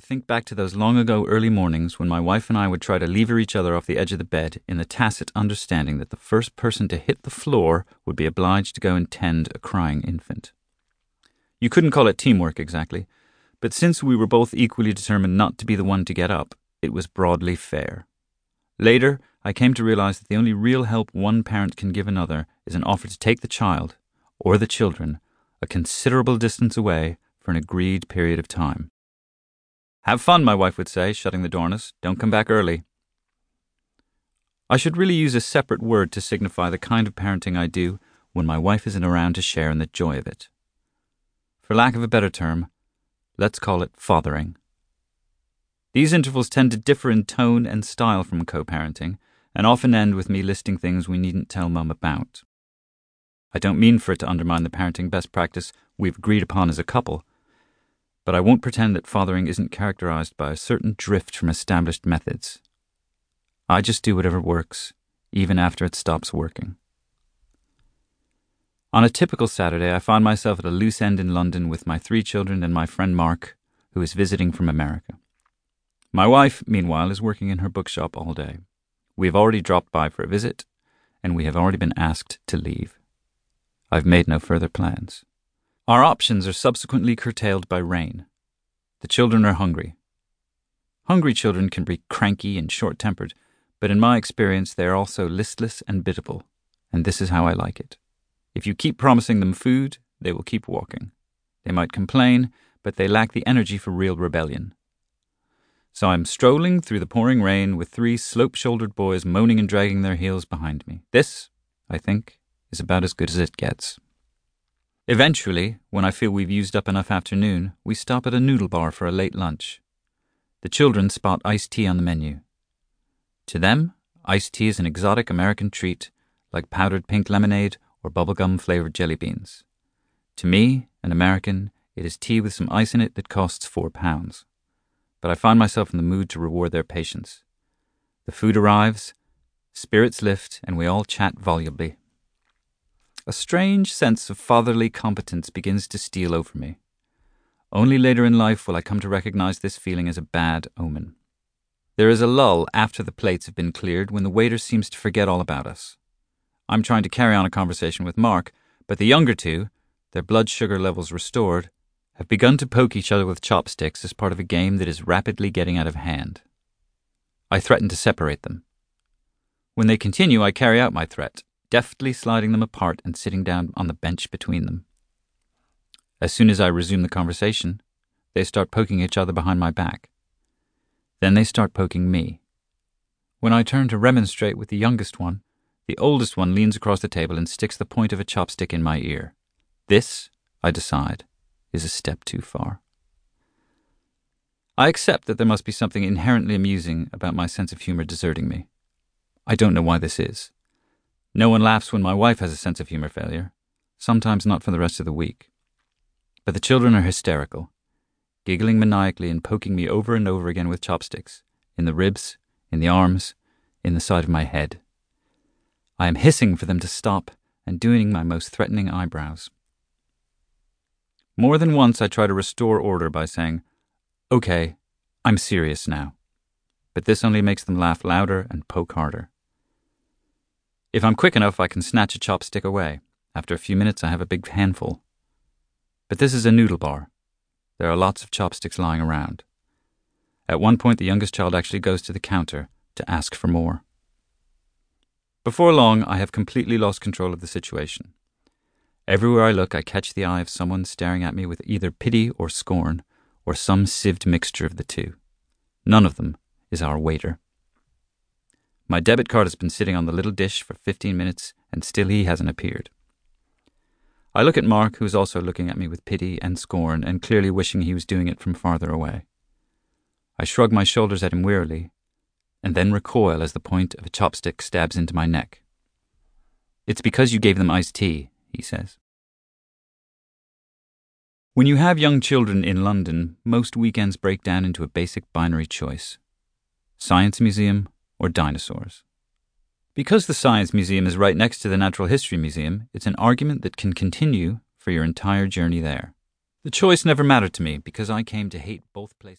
I think back to those long ago early mornings when my wife and I would try to lever each other off the edge of the bed in the tacit understanding that the first person to hit the floor would be obliged to go and tend a crying infant. You couldn't call it teamwork exactly, but since we were both equally determined not to be the one to get up, it was broadly fair. Later, I came to realize that the only real help one parent can give another is an offer to take the child, or the children, a considerable distance away for an agreed period of time. Have fun, my wife would say, shutting the door on us. Don't come back early. I should really use a separate word to signify the kind of parenting I do when my wife isn't around to share in the joy of it. For lack of a better term, let's call it fathering. These intervals tend to differ in tone and style from co parenting, and often end with me listing things we needn't tell Mum about. I don't mean for it to undermine the parenting best practice we've agreed upon as a couple, but I won't pretend that fathering isn't characterized by a certain drift from established methods. I just do whatever works, even after it stops working. On a typical Saturday, I find myself at a loose end in London with my three children and my friend Mark, who is visiting from America. My wife, meanwhile, is working in her bookshop all day. We have already dropped by for a visit, and we have already been asked to leave. I've made no further plans. Our options are subsequently curtailed by rain. The children are hungry. Hungry children can be cranky and short tempered, but in my experience, they are also listless and biddable, and this is how I like it. If you keep promising them food, they will keep walking. They might complain, but they lack the energy for real rebellion. So I'm strolling through the pouring rain with three slope shouldered boys moaning and dragging their heels behind me. This, I think, is about as good as it gets. Eventually, when I feel we've used up enough afternoon, we stop at a noodle bar for a late lunch. The children spot iced tea on the menu. To them, iced tea is an exotic American treat, like powdered pink lemonade or bubblegum flavored jelly beans. To me, an American, it is tea with some ice in it that costs four pounds. But I find myself in the mood to reward their patience. The food arrives, spirits lift, and we all chat volubly. A strange sense of fatherly competence begins to steal over me. Only later in life will I come to recognize this feeling as a bad omen. There is a lull after the plates have been cleared when the waiter seems to forget all about us. I'm trying to carry on a conversation with Mark, but the younger two, their blood sugar levels restored, have begun to poke each other with chopsticks as part of a game that is rapidly getting out of hand. I threaten to separate them. When they continue, I carry out my threat deftly sliding them apart and sitting down on the bench between them. As soon as I resume the conversation, they start poking each other behind my back. Then they start poking me. When I turn to remonstrate with the youngest one, the oldest one leans across the table and sticks the point of a chopstick in my ear. This, I decide, is a step too far. I accept that there must be something inherently amusing about my sense of humor deserting me. I don't know why this is. No one laughs when my wife has a sense of humor failure, sometimes not for the rest of the week. But the children are hysterical, giggling maniacally and poking me over and over again with chopsticks, in the ribs, in the arms, in the side of my head. I am hissing for them to stop and doing my most threatening eyebrows. More than once I try to restore order by saying, Okay, I'm serious now. But this only makes them laugh louder and poke harder. If I'm quick enough, I can snatch a chopstick away. After a few minutes, I have a big handful. But this is a noodle bar. There are lots of chopsticks lying around. At one point, the youngest child actually goes to the counter to ask for more. Before long, I have completely lost control of the situation. Everywhere I look, I catch the eye of someone staring at me with either pity or scorn, or some sieved mixture of the two. None of them is our waiter. My debit card has been sitting on the little dish for 15 minutes, and still he hasn't appeared. I look at Mark, who is also looking at me with pity and scorn, and clearly wishing he was doing it from farther away. I shrug my shoulders at him wearily, and then recoil as the point of a chopstick stabs into my neck. It's because you gave them iced tea, he says. When you have young children in London, most weekends break down into a basic binary choice Science Museum or dinosaurs. Because the Science Museum is right next to the Natural History Museum, it's an argument that can continue for your entire journey there. The choice never mattered to me because I came to hate both places.